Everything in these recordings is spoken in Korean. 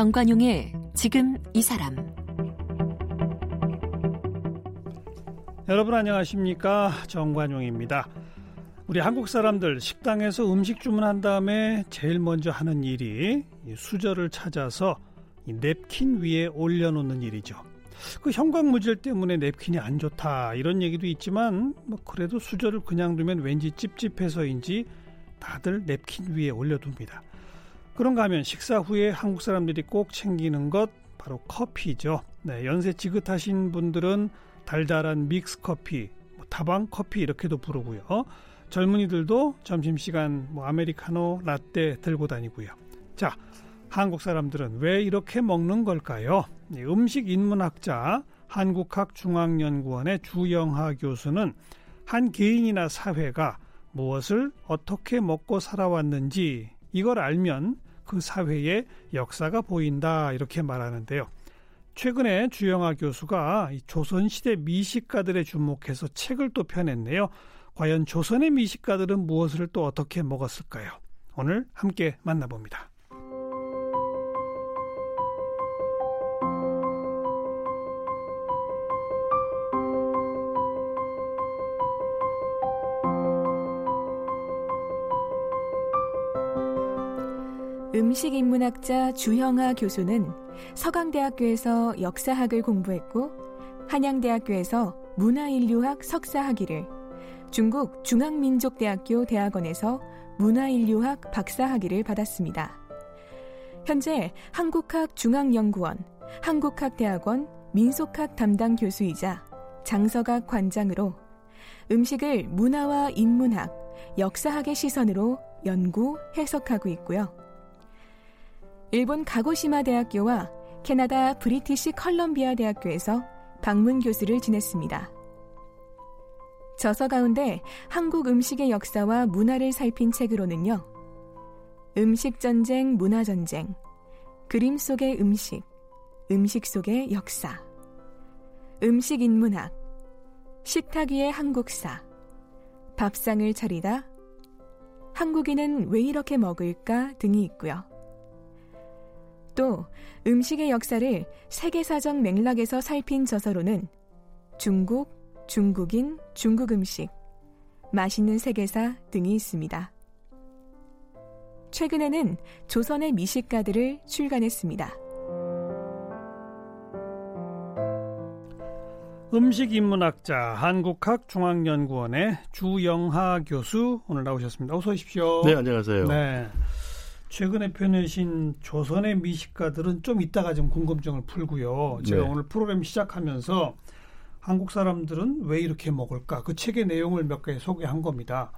정관용의 지금 이 사람 여러분 안녕하십니까 정관용입니다. 우리 한국 사람들 식당에서 음식 주문한 다음에 제일 먼저 하는 일이 수저를 찾아서 냅킨 위에 올려놓는 일이죠. 그 형광무질 때문에 냅킨이 안 좋다 이런 얘기도 있지만 뭐 그래도 수저를 그냥 두면 왠지 찝찝해서인지 다들 냅킨 위에 올려둡니다. 그런가 하면 식사 후에 한국 사람들이 꼭 챙기는 것 바로 커피죠. 네, 연세 지긋하신 분들은 달달한 믹스 커피, 뭐 다방 커피 이렇게도 부르고요. 젊은이들도 점심시간 뭐 아메리카노, 라떼 들고 다니고요. 자, 한국 사람들은 왜 이렇게 먹는 걸까요? 음식 인문학자 한국학 중앙연구원의 주영하 교수는 한 개인이나 사회가 무엇을 어떻게 먹고 살아왔는지 이걸 알면 그 사회의 역사가 보인다 이렇게 말하는데요. 최근에 주영하 교수가 조선시대 미식가들에 주목해서 책을 또 펴냈네요. 과연 조선의 미식가들은 무엇을 또 어떻게 먹었을까요? 오늘 함께 만나봅니다. 음식인문학자 주형아 교수는 서강대학교에서 역사학을 공부했고 한양대학교에서 문화인류학 석사학위를 중국 중앙민족대학교 대학원에서 문화인류학 박사학위를 받았습니다. 현재 한국학 중앙연구원, 한국학대학원 민속학 담당 교수이자 장서각 관장으로 음식을 문화와 인문학, 역사학의 시선으로 연구, 해석하고 있고요. 일본 가고시마 대학교와 캐나다 브리티시 컬럼비아 대학교에서 방문 교수를 지냈습니다. 저서 가운데 한국 음식의 역사와 문화를 살핀 책으로는요. 음식 전쟁, 문화 전쟁, 그림 속의 음식, 음식 속의 역사, 음식 인문학, 식탁 위의 한국사, 밥상을 차리다, 한국인은 왜 이렇게 먹을까 등이 있고요. 또 음식의 역사를 세계사적 맥락에서 살핀 저서로는 중국, 중국인, 중국 음식, 맛있는 세계사 등이 있습니다. 최근에는 조선의 미식가들을 출간했습니다. 음식인문학자 한국학중앙연구원의 주영하 교수 오늘 나오셨습니다. 어서 오십시오. 네, 안녕하세요. 네. 최근에 펴내신 조선의 미식가들은 좀 이따가 좀 궁금증을 풀고요. 제가 네. 오늘 프로그램 시작하면서 한국 사람들은 왜 이렇게 먹을까? 그 책의 내용을 몇 개 소개한 겁니다.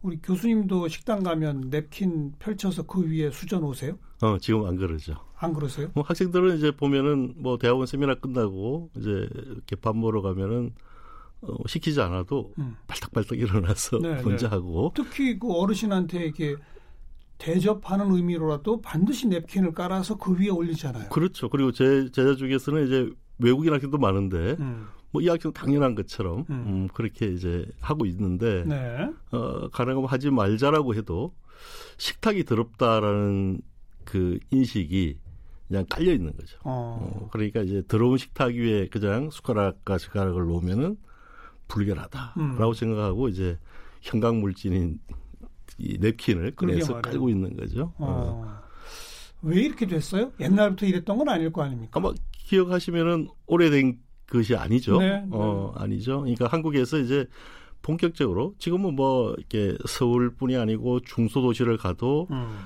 우리 교수님도 식당 가면 냅킨 펼쳐서 그 위에 수저 놓으세요? 어, 지금 안 그러죠. 안 그러세요? 뭐 학생들은 이제 보면은 뭐 대학원 세미나 끝나고 이제 이렇게 밥 먹으러 가면은 어, 시키지 않아도 음. 발딱발딱 일어나서 네, 먼저 네. 하고 특히 그 어르신한테 이렇게 대접하는 의미로라도 반드시 냅킨을 깔아서 그 위에 올리잖아요. 그렇죠. 그리고 제 제자 중에서는 이제 외국인 학생도 많은데 음. 뭐이 학생은 당연한 것처럼 음. 음, 그렇게 이제 하고 있는데 네. 어, 가능하면 하지 말자라고 해도 식탁이 더럽다라는 그 인식이 그냥 깔려 있는 거죠. 어. 어, 그러니까 이제 더러운 식탁 위에 그냥 숟가락과 숟가락을 놓으면은 불결하다라고 음. 생각하고 이제 형광 물질인 이 냅킨을 꺼내서 깔고 있는 거죠. 어. 어. 왜 이렇게 됐어요? 옛날부터 이랬던 건 아닐 거 아닙니까? 아마 기억하시면은 오래된 것이 아니죠. 네, 네. 어, 아니죠. 그러니까 한국에서 이제 본격적으로 지금은 뭐 이렇게 서울뿐이 아니고 중소도시를 가도 음.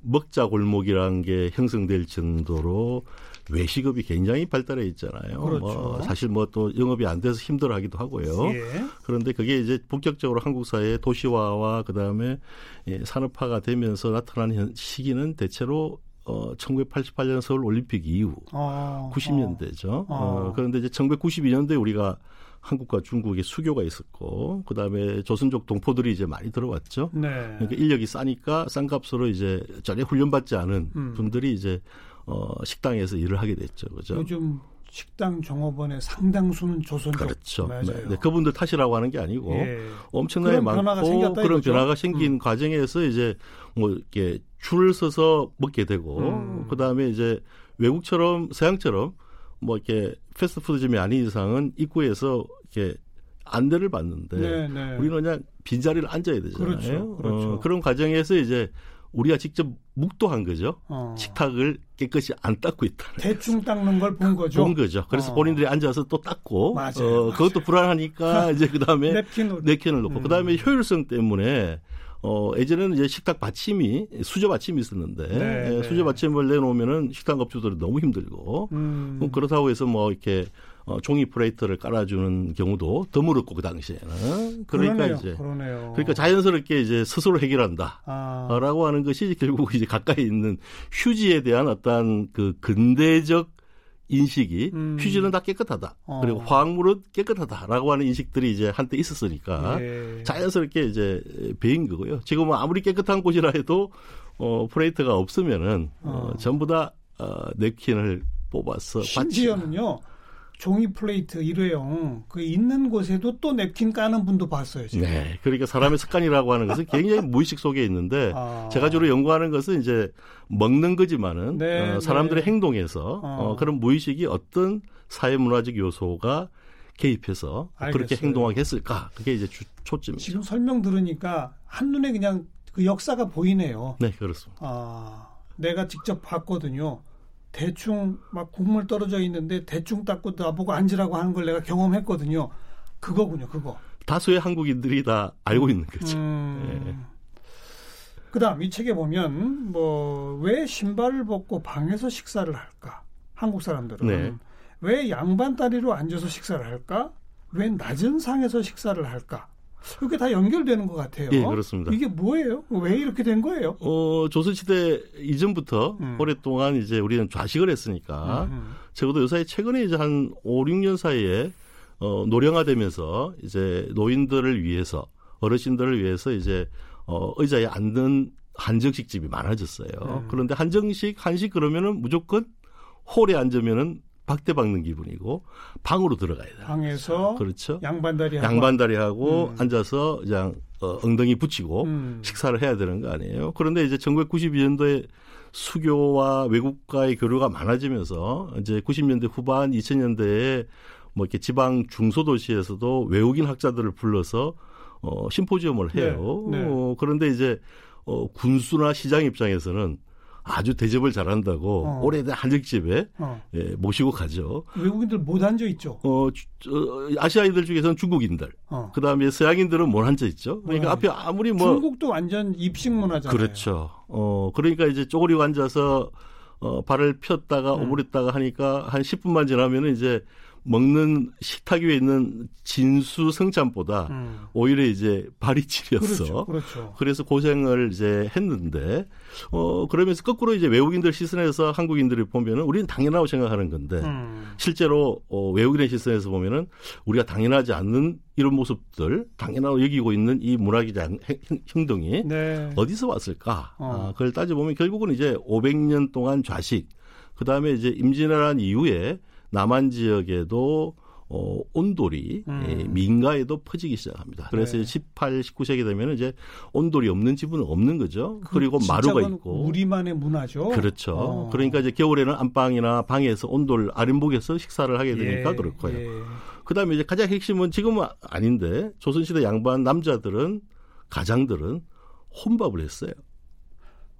먹자 골목이라는 게 형성될 정도로 외식업이 굉장히 발달해 있잖아요. 뭐 그렇죠. 뭐 사실 뭐 또 영업이 안 돼서 힘들어하기도 하고요. 예. 그런데 그게 이제 본격적으로 한국 사회의 도시화와 그다음에 예, 산업화가 되면서 나타나는 시기는 대체로 어 1988년 서울 올림픽 이후 아, 90년대죠. 아. 어, 그런데 이제 1992년도에 우리가 한국과 중국의 수교가 있었고 그다음에 조선족 동포들이 이제 많이 들어왔죠. 네. 그러니까 인력이 싸니까 싼 값으로 이제 전혀 훈련받지 않은 음. 분들이 이제 어 식당에서 일을 하게 됐죠. 그죠? 요즘 식당 종업원의 상당수는 조선족. 그렇죠. 맞아요. 네, 네, 그분들 탓이라고 하는 게 아니고 예. 엄청나게 많고 변화가 생겼다, 그런 이거죠? 변화가 생긴 음. 과정에서 이제 뭐 이렇게 줄을 서서 먹게 되고 음. 그다음에 이제 외국처럼 서양처럼 뭐 이렇게 패스트푸드점이 아닌 이상은 입구에서 이렇게 안대를 받는데 네, 네. 우리는 그냥 빈자리를 앉아야 되잖아요. 그렇죠. 그렇죠. 어, 그런 과정에서 이제 우리가 직접 묵도한 거죠. 어. 식탁을 깨끗이 안 닦고 있다. 대충 닦는 걸 본 거죠. 본 거죠. 그래서 어. 본인들이 앉아서 또 닦고 맞아요, 어, 맞아요. 그것도 불안하니까 이제 그다음에. 냅킨을 놓고 음. 그다음에 효율성 때문에 어, 예전에는 이제 식탁 받침이 수저 받침이 있었는데 네, 네. 수저 받침을 내놓으면은 식당 업주들이 너무 힘들고 음. 그렇다고 해서 뭐 이렇게 어, 종이 플레이트를 깔아주는 경우도 드물었고 그 당시에는 그러니까 그러네요, 이제 그러네요. 그러니까 자연스럽게 이제 스스로 해결한다라고 아. 하는 것이 결국 이제 가까이 있는 휴지에 대한 어떤 그 근대적 인식이 음. 휴지는 다 깨끗하다 어. 그리고 화학물은 깨끗하다라고 하는 인식들이 이제 한때 있었으니까 예. 자연스럽게 이제 배인 거고요. 지금은 아무리 깨끗한 곳이라 해도 어, 플레이트가 없으면은 어, 어. 전부 다 어, 냅킨을 뽑아서 심지어는요. 종이 플레이트 일회용 그 있는 곳에도 또 냅킨 까는 분도 봤어요. 지금. 네, 그러니까 사람의 습관이라고 하는 것은 굉장히 무의식 속에 있는데 아. 제가 주로 연구하는 것은 이제 먹는 거지만은 네, 어, 사람들의 네. 행동에서 어. 어, 그런 무의식이 어떤 사회 문화적 요소가 개입해서 그렇게 알겠어요. 행동하게 했을까? 그게 이제 주, 초점이죠. 지금 설명 들으니까 한눈에 그냥 그 역사가 보이네요. 네, 그렇습니다. 아, 내가 직접 봤거든요. 대충 막 국물 떨어져 있는데 대충 닦고 나보고 앉으라고 하는 걸 내가 경험했거든요. 그거군요, 그거. 다수의 한국인들이 다 알고 있는 거죠. 음. 그다음 이 책에 보면 뭐 왜 신발을 벗고 방에서 식사를 할까? 한국 사람들은 네. 왜 양반 다리로 앉아서 식사를 할까? 왜 낮은 상에서 식사를 할까? 이게 다 연결되는 것 같아요. 예, 그렇습니다. 이게 뭐예요? 왜 이렇게 된 거예요? 어, 조선시대 이전부터 음. 오랫동안 이제 우리는 좌식을 했으니까 음, 적어도 요사이 최근에 이제 한 5, 6년 사이에 어, 노령화되면서 이제 노인들을 위해서 어르신들을 위해서 이제 어, 의자에 앉는 한정식 집이 많아졌어요. 음. 그런데 한정식 한식 그러면은 무조건 홀에 앉으면은 박대 박는 기분이고 방으로 들어가야 돼요. 방에서 그렇죠. 양반다리 하고 양반다리 하고 음. 앉아서 그냥 어, 엉덩이 붙이고 음. 식사를 해야 되는 거 아니에요. 그런데 이제 1992년도에 수교와 외국과의 교류가 많아지면서 이제 90년대 후반 2000년대에 뭐 이렇게 지방 중소도시에서도 외국인 학자들을 불러서 어, 심포지엄을 해요. 네, 네. 어, 그런데 이제 어, 군수나 시장 입장에서는 아주 대접을 잘한다고 어. 오래된 한적집에 어. 예, 모시고 가죠. 외국인들 못 앉아 있죠. 어, 주- 어, 아시아인들 중에서는 중국인들, 어. 그 다음에 서양인들은 못 앉아 있죠. 그러니까 어. 앞에 아무리 뭐 중국도 완전 입식 문화잖아요. 그렇죠. 어, 그러니까 이제 쪼그리고 앉아서 어, 발을 폈다가 음. 오므렸다가 하니까 한 10분만 지나면은 이제 먹는 식탁 위에 있는 진수 성찬보다 음. 오히려 이제 발이 지렸어. 그렇죠. 그렇죠. 그래서 고생을 이제 했는데 어 그러면서 거꾸로 이제 외국인들 시선에서 한국인들이 보면은 우리는 당연하다고 생각하는 건데 음. 실제로 어, 외국인의 시선에서 보면은 우리가 당연하지 않는 이런 모습들 당연하고 여기고 있는 이 문화적 행동이 네. 어디서 왔을까? 어. 아, 그걸 따져 보면 결국은 이제 500년 동안 좌식, 그 다음에 이제 임진왜란 이후에 남한 지역에도 어, 온돌이 음. 예, 민가에도 퍼지기 시작합니다. 그래서 네. 18, 19세기 되면 이제 온돌이 없는 집은 없는 거죠. 그 그리고 마루가 있고. 우리만의 문화죠. 그렇죠. 어. 그러니까 이제 겨울에는 안방이나 방에서 온돌 아랫목에서 식사를 하게 되니까 예, 그렇고요. 예. 그다음에 이제 가장 핵심은 지금은 아닌데 조선시대 양반 남자들은 가장들은 혼밥을 했어요.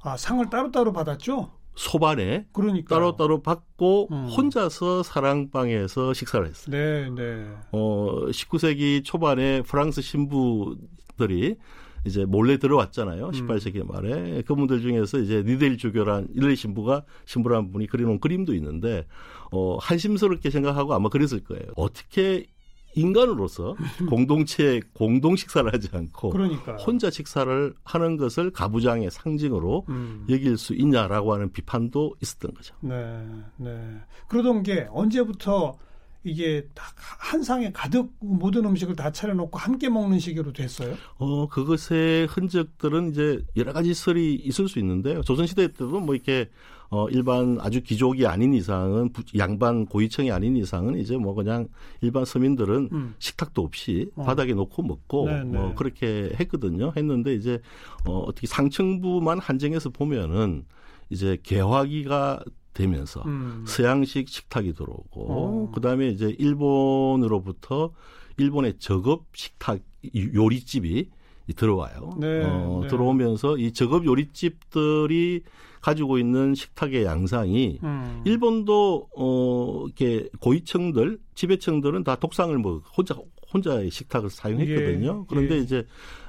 아 상을 따로따로 받았죠. 소반에 그러니까 따로따로 받고 음. 혼자서 사랑방에서 식사를 했어요. 네, 네. 어, 19세기 초반에 프랑스 신부들이 이제 몰래 들어왔잖아요. 음. 18세기 말에. 그분들 중에서 이제 니델 주교란 일레 신부가 신부란 분이 그려놓은 그림도 있는데 어, 한심스럽게 생각하고 아마 그랬을 거예요. 어떻게 인간으로서 공동체 공동 식사를 하지 않고 그러니까 혼자 식사를 하는 것을 가부장의 상징으로 음. 여길 수 있냐라고 하는 비판도 있었던 거죠. 네, 네. 그러던 게 언제부터 이게 다한 상에 가득 모든 음식을 다 차려놓고 함께 먹는 식으로 됐어요? 어, 그것의 흔적들은 이제 여러 가지 설이 있을 수 있는데요. 조선시대 때도 뭐 이렇게, 어, 일반 아주 귀족이 아닌 이상은 양반 고위층이 아닌 이상은 이제 뭐 그냥 일반 서민들은 음. 식탁도 없이 어. 바닥에 놓고 먹고 네 네. 뭐 네. 그렇게 했거든요. 했는데 이제 어, 어떻게 상층부만 한정해서 보면은 이제 개화기가 되면서 음. 서양식 식탁이 들어오고 어. 그다음에 이제 일본으로부터 일본의 저급 식탁 요리집이 들어와요. 네, 어, 네. 들어오면서 이 저급 요리집들이 가지고 있는 식탁의 양상이 음. 일본도 어 이렇게 고위층들 지배층들은 다 독상을 뭐 혼자 혼자의 식탁을 사용했거든요. 예, 그런데 예. 이제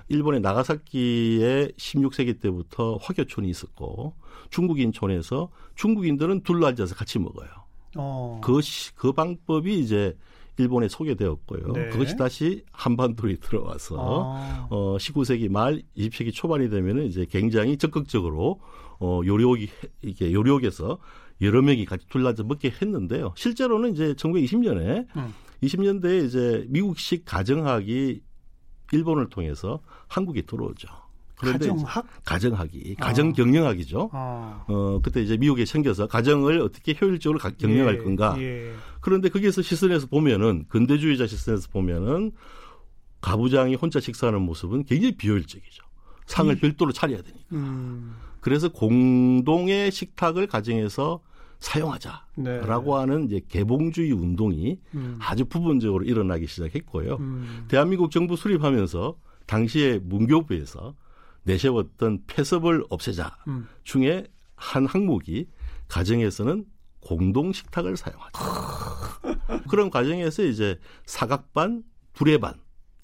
일본의 나가사키에 16세기 때부터 화교촌이 있었고 중국 인촌에서 중국인들은 둘러 앉아서 같이 먹어요. 어. 그, 그 방법이 이제 일본에 소개되었고요. 네. 그것이 다시 한반도에 들어와서 아. 어 19세기 말 20세기 초반이 되면은 이제 굉장히 적극적으로 어 요리옥이 이게 요리옥에서 여러 명이 같이 둘러앉아 먹게 했는데요. 실제로는 이제 1920년에 음. 20년대에 이제 미국식 가정학이 일본을 통해서 한국에 들어오죠. 그런데 가정학? 가정학이 가정 아. 경영학이죠. 아. 어 그때 이제 미국에 생겨서 가정을 어떻게 효율적으로 경영할 예. 건가. 예. 그런데 거기에서 시선에서 보면은 근대주의자 시선에서 보면은 가부장이 혼자 식사하는 모습은 굉장히 비효율적이죠. 상을 음. 별도로 차려야 되니까. 음. 그래서 공동의 식탁을 가정에서 사용하자라고 네. 하는 이제 개봉주의 운동이 음. 아주 부분적으로 일어나기 시작했고요. 음. 대한민국 정부 수립하면서 당시에 문교부에서 내세웠던 폐섭을 없애자 음. 중에 한 항목이 가정에서는 공동 식탁을 사용하자. 그런 과정에서 이제 사각반, 두레반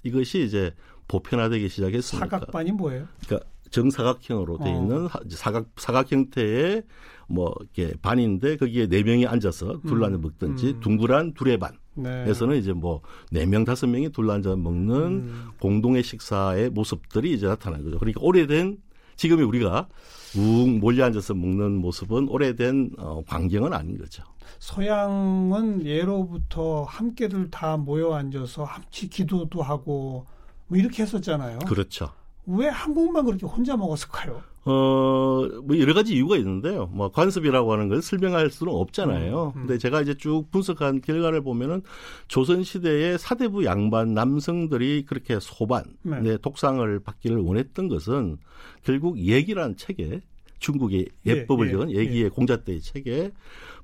이것이 이제 보편화되기 시작했습니다. 사각반이 뭐예요? 그러니까 정사각형으로 돼 어. 있는 어. 사각 사각 형태의 뭐 이렇게 반인데 거기에 네 명이 앉아서 둘러앉아 음. 먹든지 음. 둥그란 두레반 에서는 네. 이제 뭐 네 명 다섯 명이 둘러앉아 먹는 음. 공동의 식사의 모습들이 이제 나타난 거죠. 그러니까 오래된 지금의 우리가 욱 몰려 앉아서 먹는 모습은 오래된 어, 광경은 아닌 거죠. 서양은 예로부터 함께들 다 모여 앉아서 함께 기도도 하고 뭐 이렇게 했었잖아요. 그렇죠. 왜 한국만 그렇게 혼자 먹었을까요? 어, 뭐 여러 가지 이유가 있는데요. 뭐 관습이라고 하는 걸 설명할 수는 없잖아요. 음, 음. 근데 제가 이제 쭉 분석한 결과를 보면은 조선 시대의 사대부 양반 남성들이 그렇게 소반, 네. 네, 독상을 받기를 원했던 것은 결국 얘기란 책에 중국의 예, 예법을 예, 적은 예, 얘기의 예. 공자때의 책에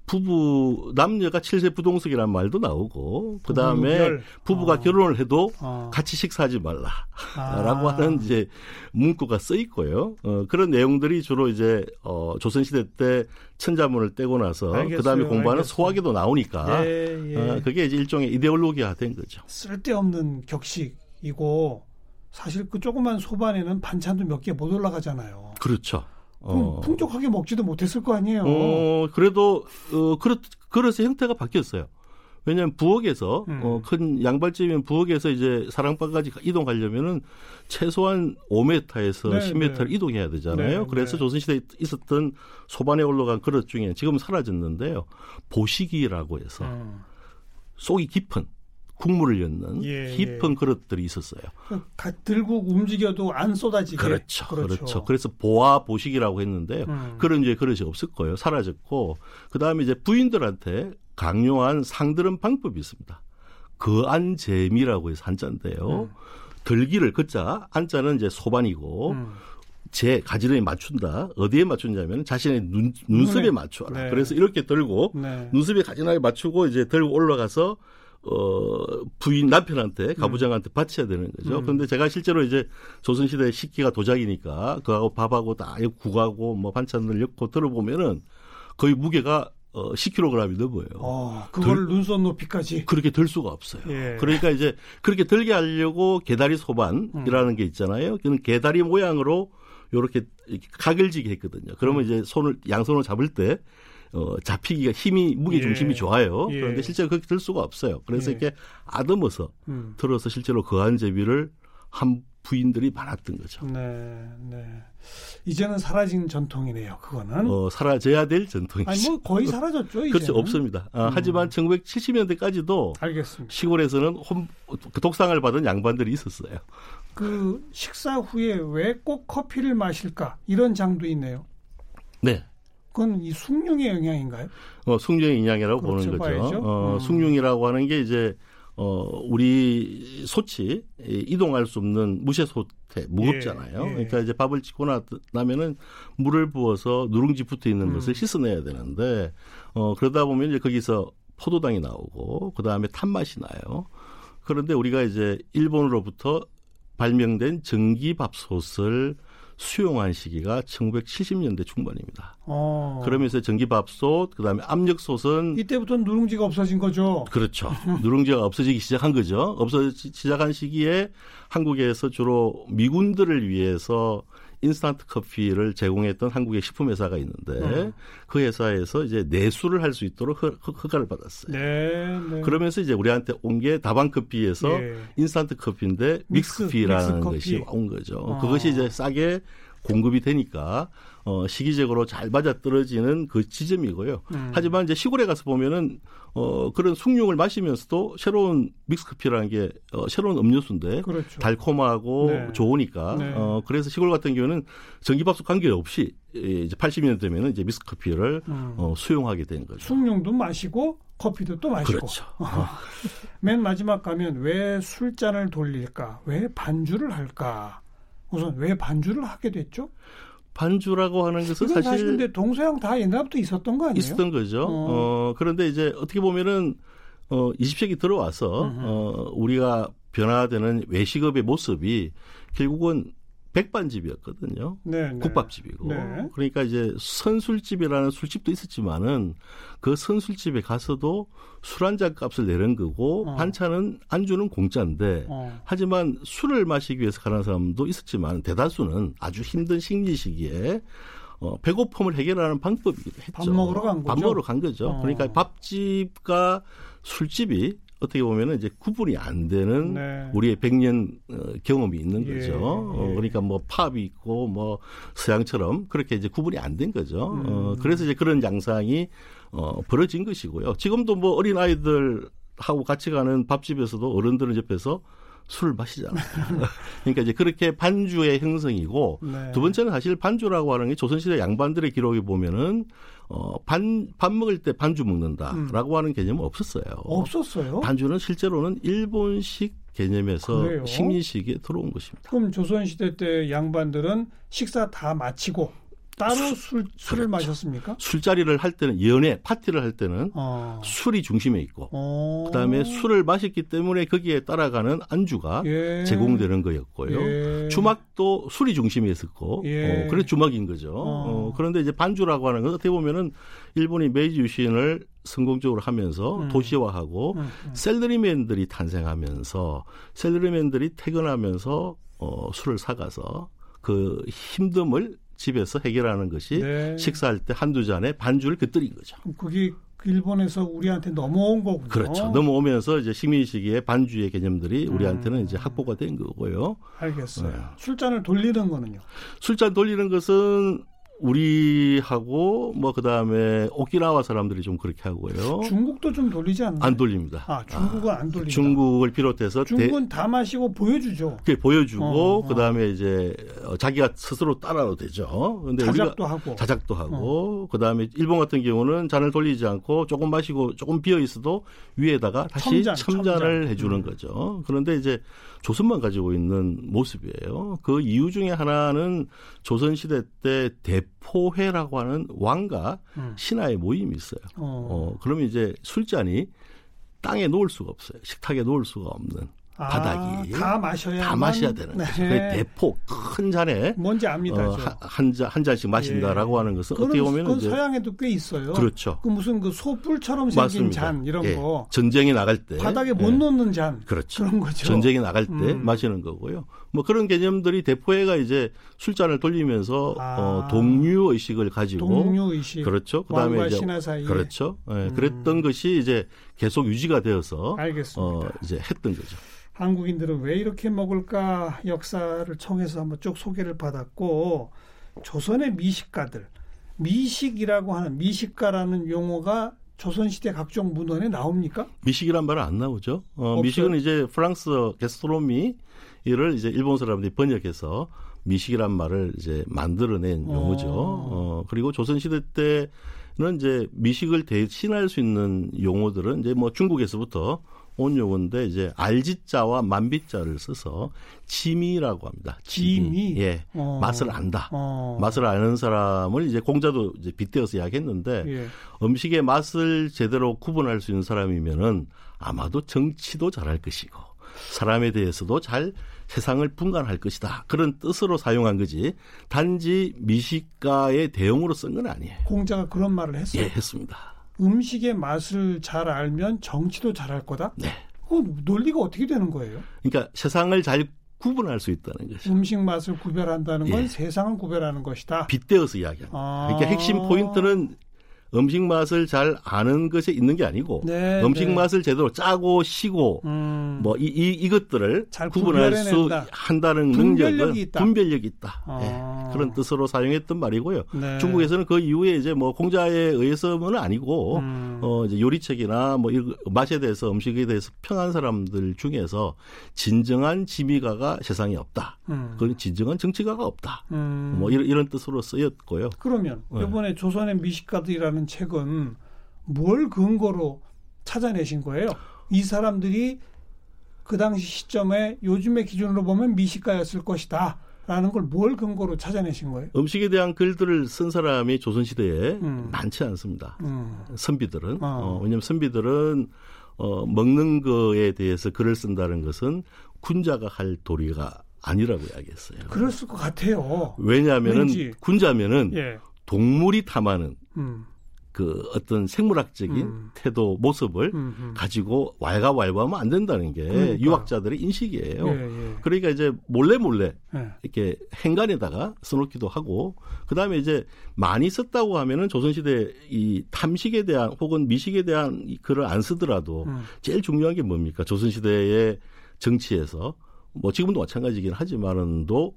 부부 남녀가 칠세 부동석이라는 말도 나오고 그다음에 부부가 어. 결혼을 해도 어. 같이 식사하지 말라라고 아. 하는 이제 문구가 써 있고요. 어, 그런 내용들이 주로 이제 어, 조선 시대 때 천자문을 떼고 나서 알겠어요, 그다음에 공부하는 알겠어요. 소화기도 나오니까 예, 예. 어, 그게 이제 일종의 이데올로기화 된 거죠. 쓸데없는 격식이고 사실 그 조그만 소반에는 반찬도 몇 개 못 올라가잖아요. 그렇죠. 어. 풍족하게 먹지도 못했을 거 아니에요. 어, 그래도 어, 그렇 그래서 형태가 바뀌었어요. 왜냐하면 부엌에서 음. 어, 큰 양발집이면 부엌에서 이제 사랑방까지 이동하려면은 최소한 5m에서 네, 10m를 네. 이동해야 되잖아요. 네, 그래서 네. 조선시대에 있었던 소반에 올라간 그릇 중에 지금 사라졌는데요. 보시기라고 해서 음. 속이 깊은 국물을 넣는 예, 깊은 예. 그릇들이 있었어요. 들고 움직여도 안 쏟아지게. 그렇죠, 그렇죠. 그렇죠. 그래서 보아 보식이라고 했는데요. 음. 그런 이제 그릇이 없을 거예요. 사라졌고 그 다음에 이제 부인들한테 강요한 상들은 방법이 있습니다. 그안재미라고 해서 한자인데요. 음. 들기를 그자 안자는 이제 소반이고 음. 제 가지런히 맞춘다. 어디에 맞춘냐면 자신의 눈, 눈썹에 맞춰라. 네. 그래서 이렇게 들고 네. 눈썹에 가지런하게 맞추고 이제 들고 올라가서 어, 부인 남편한테 음. 가부장한테 바쳐야 되는 거죠. 음. 그런데 제가 실제로 이제 조선 시대 식기가 도자기니까 그하고 밥하고 다 국하고 뭐 반찬을 넣고 들어보면은 거의 무게가 어, 10kg이 넘어요. 어, 그걸 들, 눈썹 높이까지 그렇게 들 수가 없어요. 예. 그러니까 이제 그렇게 들게 하려고 개다리 소반이라는 음. 게 있잖아요. 그는 개다리 모양으로 요렇게 가글지게 했거든요. 그러면 음. 이제 손을 양손을 잡을 때 어, 잡히기가 힘이 무게 중심이 예. 좋아요. 예. 그런데 실제로 그렇게 들 수가 없어요. 그래서 예. 이렇게 아듬어서 음. 들어서 실제로 거한제비를 한 부인들이 많았던 거죠. 네, 네. 이제는 사라진 전통이네요. 그거는 어, 사라져야 될 전통이죠. 아니 뭐 거의 사라졌죠. 이제는. 그렇죠, 없습니다. 아, 음. 하지만 1970년대까지도 알겠습니다. 시골에서는 홈, 그 독상을 받은 양반들이 있었어요. 그 식사 후에 왜 꼭 커피를 마실까 이런 장도 있네요. 네. 그건 이 숭늉의 영향인가요? 어, 숭늉의 영향이라고 보는 거죠. 어, 음. 숭늉이라고 하는 게 이제 어, 우리 소치, 이동할 수 없는 무쇠 소태, 무겁잖아요. 예, 예. 그러니까 이제 밥을 짓고 나, 나면은 물을 부어서 누룽지 붙어 있는 음. 것을 씻어내야 되는데, 어, 그러다 보면 이제 거기서 포도당이 나오고, 그 다음에 탄 맛이 나요. 그런데 우리가 이제 일본으로부터 발명된 전기 밥솥을 수용한 시기가 1970년대 중반입니다. 어. 그러면서 전기밥솥, 그다음에 압력솥은 이때부터 누룽지가 없어진 거죠. 그렇죠. 누룽지가 없어지기 시작한 거죠. 없어지기 시작한 시기에 한국에서 주로 미군들을 위해서 인스턴트 커피를 제공했던 한국의 식품 회사가 있는데 음. 그 회사에서 이제 내수를 할 수 있도록 허가를 받았어요. 네, 네. 그러면서 이제 우리한테 온 게 다방 커피에서 네. 인스턴트 커피인데 믹스, 커피라는 것이 온 거죠. 어. 그것이 이제 싸게 공급이 되니까 어, 시기적으로 잘 맞아 떨어지는 그 지점이고요. 음. 하지만 이제 시골에 가서 보면은 어, 그런 숭늉을 마시면서도 새로운 믹스커피라는 게 어, 새로운 음료수인데 그렇죠. 달콤하고 네. 좋으니까 네. 어, 그래서 시골 같은 경우는 전기밥솥 관계없이 이제 80년 되면은 이제 믹스커피를 음. 어, 수용하게 된 거죠. 숭늉도 마시고 커피도 또 마시고. 그렇죠. 맨 마지막 가면 왜 술잔을 돌릴까? 왜 반주를 할까? 우선 왜 반주를 하게 됐죠? 반주라고 하는 것은 사실, 사실 근데 동서양 다 옛날부터 있었던 거 아니에요? 있었던 거죠. 어, 어 그런데 이제 어떻게 보면은 어 20세기 들어와서 어 우리가 변화되는 외식업의 모습이 결국은 백반집이었거든요. 네, 네. 국밥집이고. 네. 그러니까 이제 선술집이라는 술집도 있었지만은 그 선술집에 가서도 술 한 잔 값을 내는 거고 어. 반찬은 안주는 공짜인데 어. 하지만 술을 마시기 위해서 가는 사람도 있었지만 대다수는 아주 힘든 식리 시기에 어, 배고픔을 해결하는 방법이기도 했죠. 밥 먹으러 간 거죠. 밥 먹으러 간 거죠. 어. 그러니까 밥집과 술집이 어떻게 보면은 이제 구분이 안 되는 네. 우리의 백년 어, 경험이 있는 예, 거죠. 어, 예. 어, 그러니까 뭐 팝이 있고 뭐 서양처럼 그렇게 이제 구분이 안 된 거죠. 음. 어, 그래서 이제 그런 양상이 어, 벌어진 것이고요. 지금도 뭐 어린 아이들 하고 같이 가는 밥집에서도 어른들은 옆에서 술을 마시잖아요. 그러니까 이제 그렇게 반주의 형성이고 네. 두 번째는 사실 반주라고 하는 게 조선시대 양반들의 기록에 보면은 어, 반, 밥 먹을 때 반주 먹는다라고 음. 하는 개념은 없었어요. 없었어요? 반주는 실제로는 일본식 개념에서 그래요? 식민식에 들어온 것입니다. 그럼 조선시대 때 양반들은 식사 다 마치고 따로 술, 술을. 마셨습니까? 술자리를 할 때는 연애 파티를 할 때는 어. 술이 중심에 있고 어. 그다음에 술을 마셨기 때문에 거기에 따라가는 안주가 예. 제공되는 거였고요. 예. 주막도 술이 중심에 있었고 예. 어, 그래 주막인 거죠. 어. 어. 그런데 이제 반주라고 하는 건 어떻게 보면은 일본이 메이지 유신을 성공적으로 하면서 음. 도시화하고 음, 음. 셀러리맨들이 탄생하면서 셀러리맨들이 퇴근하면서 어, 술을 사가서 그 힘듦을 집에서 해결하는 것이 네. 식사할 때 한두 잔에 반주를 곁들인 거죠. 그게 일본에서 우리한테 넘어온 거군요. 그렇죠. 넘어오면서 이제 식민 시기에 반주의 개념들이 우리한테는 음. 이제 확보가 된 거고요. 알겠어요. 네. 술잔을 돌리는 거는요? 술잔 돌리는 것은 우리하고 뭐 그다음에 오키나와 사람들이 좀 그렇게 하고요. 중국도 좀 돌리지 않나요? 안 돌립니다. 아, 중국은 아, 안 돌립니다. 중국을 비롯해서 중국은 대, 다 마시고 보여주죠. 그 보여주고 어, 어. 그다음에 이제 자기가 스스로 따라도 되죠. 근데 자작도 우리가 하고 자작도 하고 어. 그다음에 일본 같은 경우는 잔을 돌리지 않고 조금 마시고 조금 비어 있어도 위에다가 다시 첨잔, 첨잔을 첨잔. 해 주는 음. 거죠. 그런데 이제 조선만 가지고 있는 모습이에요. 그 이유 중에 하나는 조선 시대 때 대포회라고 하는 왕과 음. 신하의 모임이 있어요. 어. 어, 그러면 이제 술잔이 땅에 놓을 수가 없어요. 식탁에 놓을 수가 없는. 아, 바닥이 다 마셔야 다 마셔야 되는 네. 그 대포 큰 잔에 뭔지 압니다. 어, 한잔 한 잔씩 마신다라고 예. 하는 것은 어떻게 보면 그건 서양에도 꽤 있어요. 그렇죠. 그 무슨 그 소뿔처럼 생긴 맞습니다. 잔 이런 예. 거 전쟁에 나갈 때 바닥에 못 예. 놓는 잔 그렇죠. 그런 거죠. 전쟁에 나갈 때 음. 마시는 거고요. 뭐 그런 개념들이 대포회가 이제 술잔을 돌리면서 아. 어, 동류 의식을 가지고 동류 의식 그렇죠. 그다음에 이제 그렇죠. 예, 음. 그랬던 것이 이제 계속 유지가 되어서 알겠습니다. 어, 이제 했던 거죠. 한국인들은 왜 이렇게 먹을까 역사를 통해서 한번 쭉 소개를 받았고 조선의 미식가들 미식이라고 하는 미식가라는 용어가 조선시대 각종 문헌에 나옵니까? 미식이란 말은 안 나오죠. 어, 미식은 이제 프랑스 게스트로미를 이제 일본 사람들이 번역해서 미식이란 말을 이제 만들어낸 용어죠. 어, 그리고 조선시대 때 는 이제 미식을 대신할 수 있는 용어들은 이제 뭐 중국에서부터 온 용어인데 이제 알지자와 만비자를 써서 지미라고 합니다. 지미. 예. 어. 맛을 안다. 어. 맛을 아는 사람을 이제 공자도 이제 빗대어서 이야기했는데 예. 음식의 맛을 제대로 구분할 수 있는 사람이면은 아마도 정치도 잘할 것이고 사람에 대해서도 잘 세상을 분간할 것이다. 그런 뜻으로 사용한 거지. 단지 미식가의 대용으로 쓴 건 아니에요. 공자가 그런 말을 했어요. 예, 했습니다. 음식의 맛을 잘 알면 정치도 잘할 거다. 네. 그 논리가 어떻게 되는 거예요? 그러니까 세상을 잘 구분할 수 있다는 것이. 음식 맛을 구별한다는 건 예. 세상을 구별하는 것이다. 빗대어서 이야기합니다. 아~ 그러니까 핵심 포인트는 음식 맛을 잘 아는 것이 있는 게 아니고 네, 음식 네. 맛을 제대로 짜고 시고 음. 뭐이 이, 이것들을 구분할 수 한다는 능력은 있다. 분별력이 있다. 아. 네, 그런 뜻으로 사용했던 말이고요. 네. 중국에서는 그 이후에 이제 뭐 공자에 의해서는 아니고 음. 어 이제 요리책이나 뭐 맛에 대해서 음식에 대해서 평한 사람들 중에서 진정한 지미가가 세상에 없다. 음. 그건 진정한 정치가가 없다. 음. 뭐 이런, 이런 뜻으로 쓰였고요. 그러면 네. 이번에 조선의 미식가들이라는 책은 뭘 근거로 찾아내신 거예요? 이 사람들이 그 당시 시점에 요즘의 기준으로 보면 미식가였을 것이다. 라는 걸 뭘 근거로 찾아내신 거예요? 음식에 대한 글들을 쓴 사람이 조선시대에 음. 많지 않습니다. 음. 선비들은. 어. 어, 왜냐하면 선비들은 어, 먹는 거에 대해서 글을 쓴다는 것은 군자가 할 도리가 아니라고 이야기했어요. 그랬을 것 같아요. 왜냐하면은 군자면은 예. 동물이 탐하는 음. 그 어떤 생물학적인 음. 태도 모습을 음음. 음. 가지고 왈가 왈부하면 안 된다는 게 그러니까. 유학자들의 인식이에요. 예, 예. 그러니까 이제 몰래 몰래 예. 이렇게 행간에다가 써놓기도 하고 그 다음에 이제 많이 썼다고 하면은 조선시대 이 탐식에 대한 혹은 미식에 대한 글을 안 쓰더라도 음. 제일 중요한 게 뭡니까 조선시대의 정치에서 뭐 지금도 마찬가지긴 하지만은도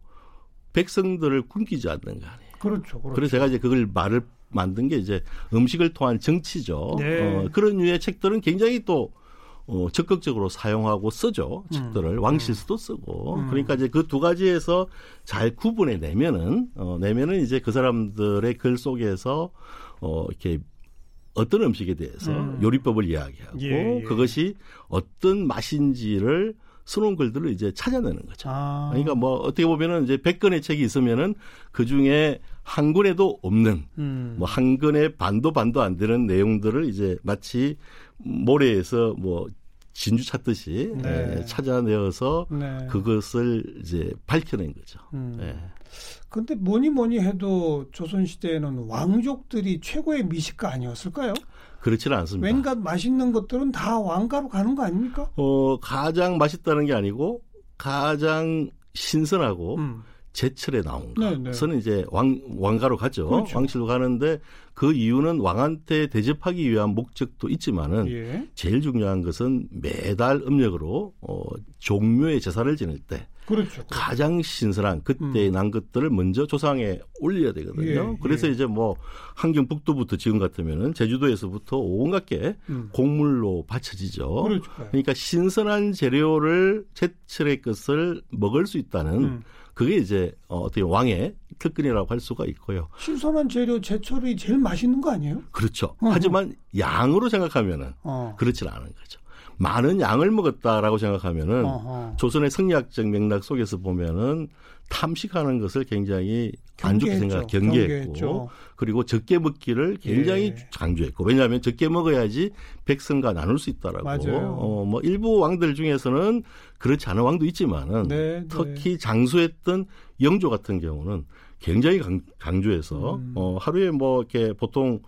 백성들을 굶기지 않는 거 아니에요. 그렇죠, 그렇죠. 그래서 제가 이제 그걸 말을 만든 게 이제 음식을 통한 정치죠. 네. 어, 그런 류의 책들은 굉장히 또 어, 적극적으로 사용하고 쓰죠. 책들을 음. 왕실수도 쓰고. 음. 그러니까 이제 그 두 가지에서 잘 구분해 내면은 어, 내면은 이제 그 사람들의 글 속에서 어, 이렇게 어떤 음식에 대해서 음. 요리법을 이야기하고 예, 예. 그것이 어떤 맛인지를 써놓은 글들을 이제 찾아내는 거죠. 아. 그러니까 뭐 어떻게 보면은 이제 100권의 책이 있으면은 그 중에 한 권에도 없는 음. 뭐한 권의 반도 반도 안 되는 내용들을 이제 마치 모래에서 뭐 진주 찾듯이 네. 예, 찾아내어서 네. 그것을 이제 밝혀낸 거죠. 음. 예. 근데 뭐니 뭐니 해도 조선 시대에는 왕족들이 최고의 미식가 아니었을까요? 그렇지는 않습니다. 왠가 맛있는 것들은 다 왕가로 가는 거 아닙니까? 어, 가장 맛있다는 게 아니고 가장 신선하고 음. 제철에 나온 것은 네, 이제 왕 왕가로 가죠. 그렇죠. 왕실로 가는데 그 이유는 왕한테 대접하기 위한 목적도 있지만은 예. 제일 중요한 것은 매달 음력으로 어 종묘의 제사를 지낼 때 그렇죠, 그렇죠. 가장 신선한 그때 음. 난 것들을 먼저 조상에 올려야 되거든요. 예, 그래서 예. 이제 뭐 한경 북도부터 지금 같으면은 제주도에서부터 온갖 게 음. 곡물로 바쳐지죠. 그렇죠. 그러니까 신선한 재료를 제철의 것을 먹을 수 있다는 음. 그게 이제 어, 어떻게 왕의 특근이라고 할 수가 있고요. 신선한 재료 제철이 제일 맛있는 거 아니에요? 그렇죠. 어허. 하지만 양으로 생각하면은 어. 그렇지는 않은 거죠. 많은 양을 먹었다라고 생각하면은 어허. 조선의 성리학적 맥락 속에서 보면은 탐식하는 것을 굉장히 안 좋게 생각, 경계했고 경계했죠. 그리고 적게 먹기를 굉장히 예. 강조했고 왜냐하면 적게 먹어야지 백성과 나눌 수 있다라고. 맞아요. 어, 뭐 일부 왕들 중에서는 그렇지 않은 왕도 있지만은 네, 네. 특히 네. 장수했던 영조 같은 경우는 굉장히 강, 조해서 음. 어, 하루에 뭐 이렇게 보통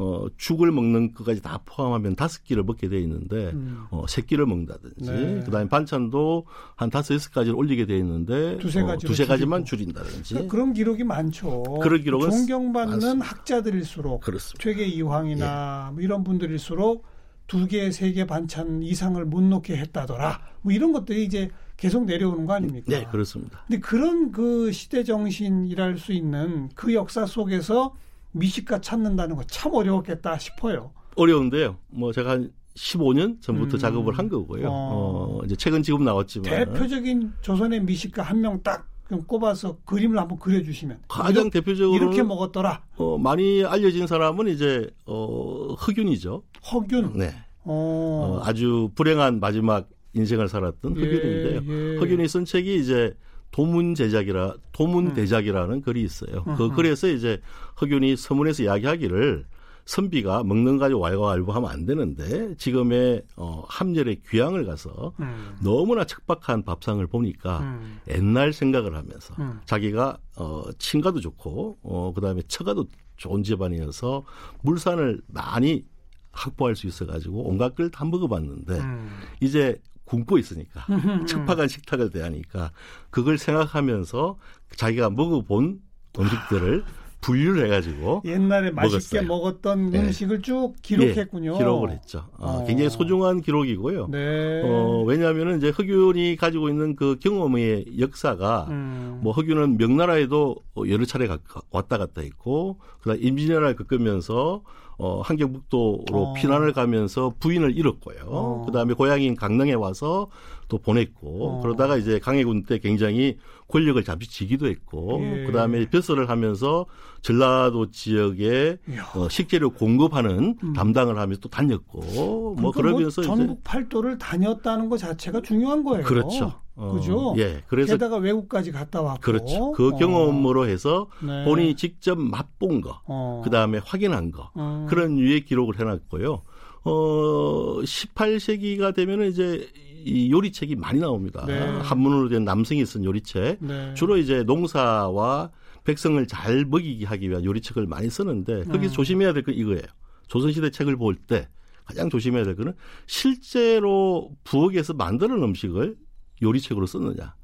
어, 죽을 먹는 것까지 다 포함하면 다섯 끼를 먹게 돼 있는데 음. 어, 세 끼를 먹는다든지 네. 그다음에 반찬도 한 다섯 여섯 가지를 올리게 돼 있는데 두세, 가지 어, 두세 가지만 줄인다든지 그러니까 그런 기록이 많죠. 그런 기록은 존경받는 많습니다. 학자들일수록 그렇습니다. 최계 이황이나 예. 뭐 이런 분들일수록 두 개, 세 개 반찬 이상을 못 넣게 했다더라. 뭐 이런 것들이 이제 계속 내려오는 거 아닙니까? 네, 그렇습니다. 근데 그런 그 시대 정신이랄 수 있는 그 역사 속에서 미식가 찾는다는 거 참 어려웠겠다 싶어요. 어려운데요. 뭐 제가 한 15년 전부터 음. 작업을 한 거고요. 어. 어. 이제 최근 지금 나왔지만 대표적인 조선의 미식가 한 명 딱 꼽아서 그림을 한번 그려주시면 가장 이렇게, 대표적으로 이렇게 먹었더라. 어, 많이 알려진 사람은 이제 어, 흑윤이죠. 흑윤. 네. 어. 어, 아주 불행한 마지막 인생을 살았던 예, 흑윤인데요. 예. 흑윤이 쓴 책이 이제 도문 제작이라 도문 음. 대작이라는 글이 있어요. 그 음흠. 그 글에서 이제 흑윤이 서문에서 이야기하기를 선비가 먹는 가지고 왈가왈부하면 안 되는데 지금의 어, 함열의 귀향을 가서 음. 너무나 척박한 밥상을 보니까 음. 옛날 생각을 하면서 음. 자기가 어, 친가도 좋고 어, 그다음에 처가도 좋은 집안이어서 물산을 많이 확보할 수 있어가지고 온갖 걸 다 먹어봤는데 음. 이제 굶고 있으니까 척박한 식탁을 대하니까 그걸 생각하면서 자기가 먹어본 음식들을 분류를 해가지고 옛날에 맛있게. 먹었던 네. 음식을 쭉 기록했군요. 네, 기록을 했죠. 어, 어. 굉장히 소중한 기록이고요. 네. 어, 왜냐하면 이제 흑윤이 가지고 있는 그 경험의 역사가 음. 뭐 흑윤은 명나라에도 여러 차례 가, 왔다 갔다 했고 그다음 임진왜란을 겪으면서 어, 한경북도로 어. 피난을 가면서 부인을 잃었고요. 어. 그다음에 고향인 강릉에 와서 또 보냈고 어. 그러다가 이제 강해군 때 굉장히 권력을 지기도 했고 예. 그다음에 벼슬을 하면서 전라도 지역에 어, 식재료 공급하는 음. 담당을 하면서 또 다녔고 뭐 그러니까 뭐 그러면서 뭐 전국 팔도를 다녔다는 것 자체가 중요한 거예요. 그렇죠. 어, 그죠? 예. 그래서 게다가 외국까지 갔다 왔고 그렇죠. 그 어. 경험으로 해서 네. 본인이 직접 맛본 거, 어. 그 다음에 확인한 거 어. 그런 유의 기록을 해놨고요. 어 18세기가 되면은 이제 이 요리책이 많이 나옵니다. 네. 한문으로 된 남성이 쓴 요리책. 네. 주로 이제 농사와 백성을 잘 먹이게 하기 위한 요리책을 많이 쓰는데 거기서 음. 조심해야 될 건 이거예요. 조선시대 책을 볼 때 가장 조심해야 될 거는 실제로 부엌에서 만드는 음식을 요리책으로 썼느냐.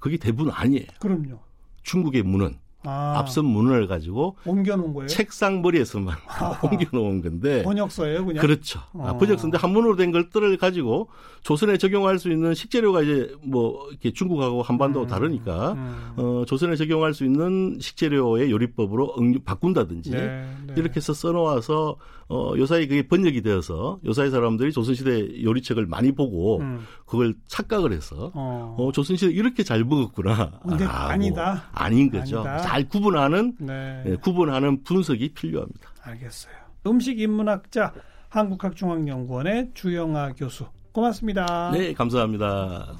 그게 대부분 아니에요. 그럼요. 중국의 문은 아. 앞선 문을 가지고 옮겨놓은 거예요? 책상 머리에서만 옮겨놓은 건데 번역서예요, 그냥. 그렇죠. 아. 아, 번역서인데 한문으로 된 것들을 가지고 조선에 적용할 수 있는 식재료가 이제 뭐 이렇게 중국하고 한반도 음. 다르니까 음. 어, 조선에 적용할 수 있는 식재료의 요리법으로 응, 바꾼다든지 네, 네. 이렇게 해서 써놓아서 어, 요사이 그게 번역이 되어서 요사이 사람들이 조선시대 요리책을 많이 보고 음. 그걸 착각을 해서 어. 어, 조선시대 이렇게 잘 먹었구나. 근데 아, 아니다. 아닌 거죠. 아니다. 잘 구분하는 네. 네, 구분하는 분석이 필요합니다. 알겠어요. 음식 인문학자 한국학중앙연구원의 주영아 교수 고맙습니다. 네, 감사합니다.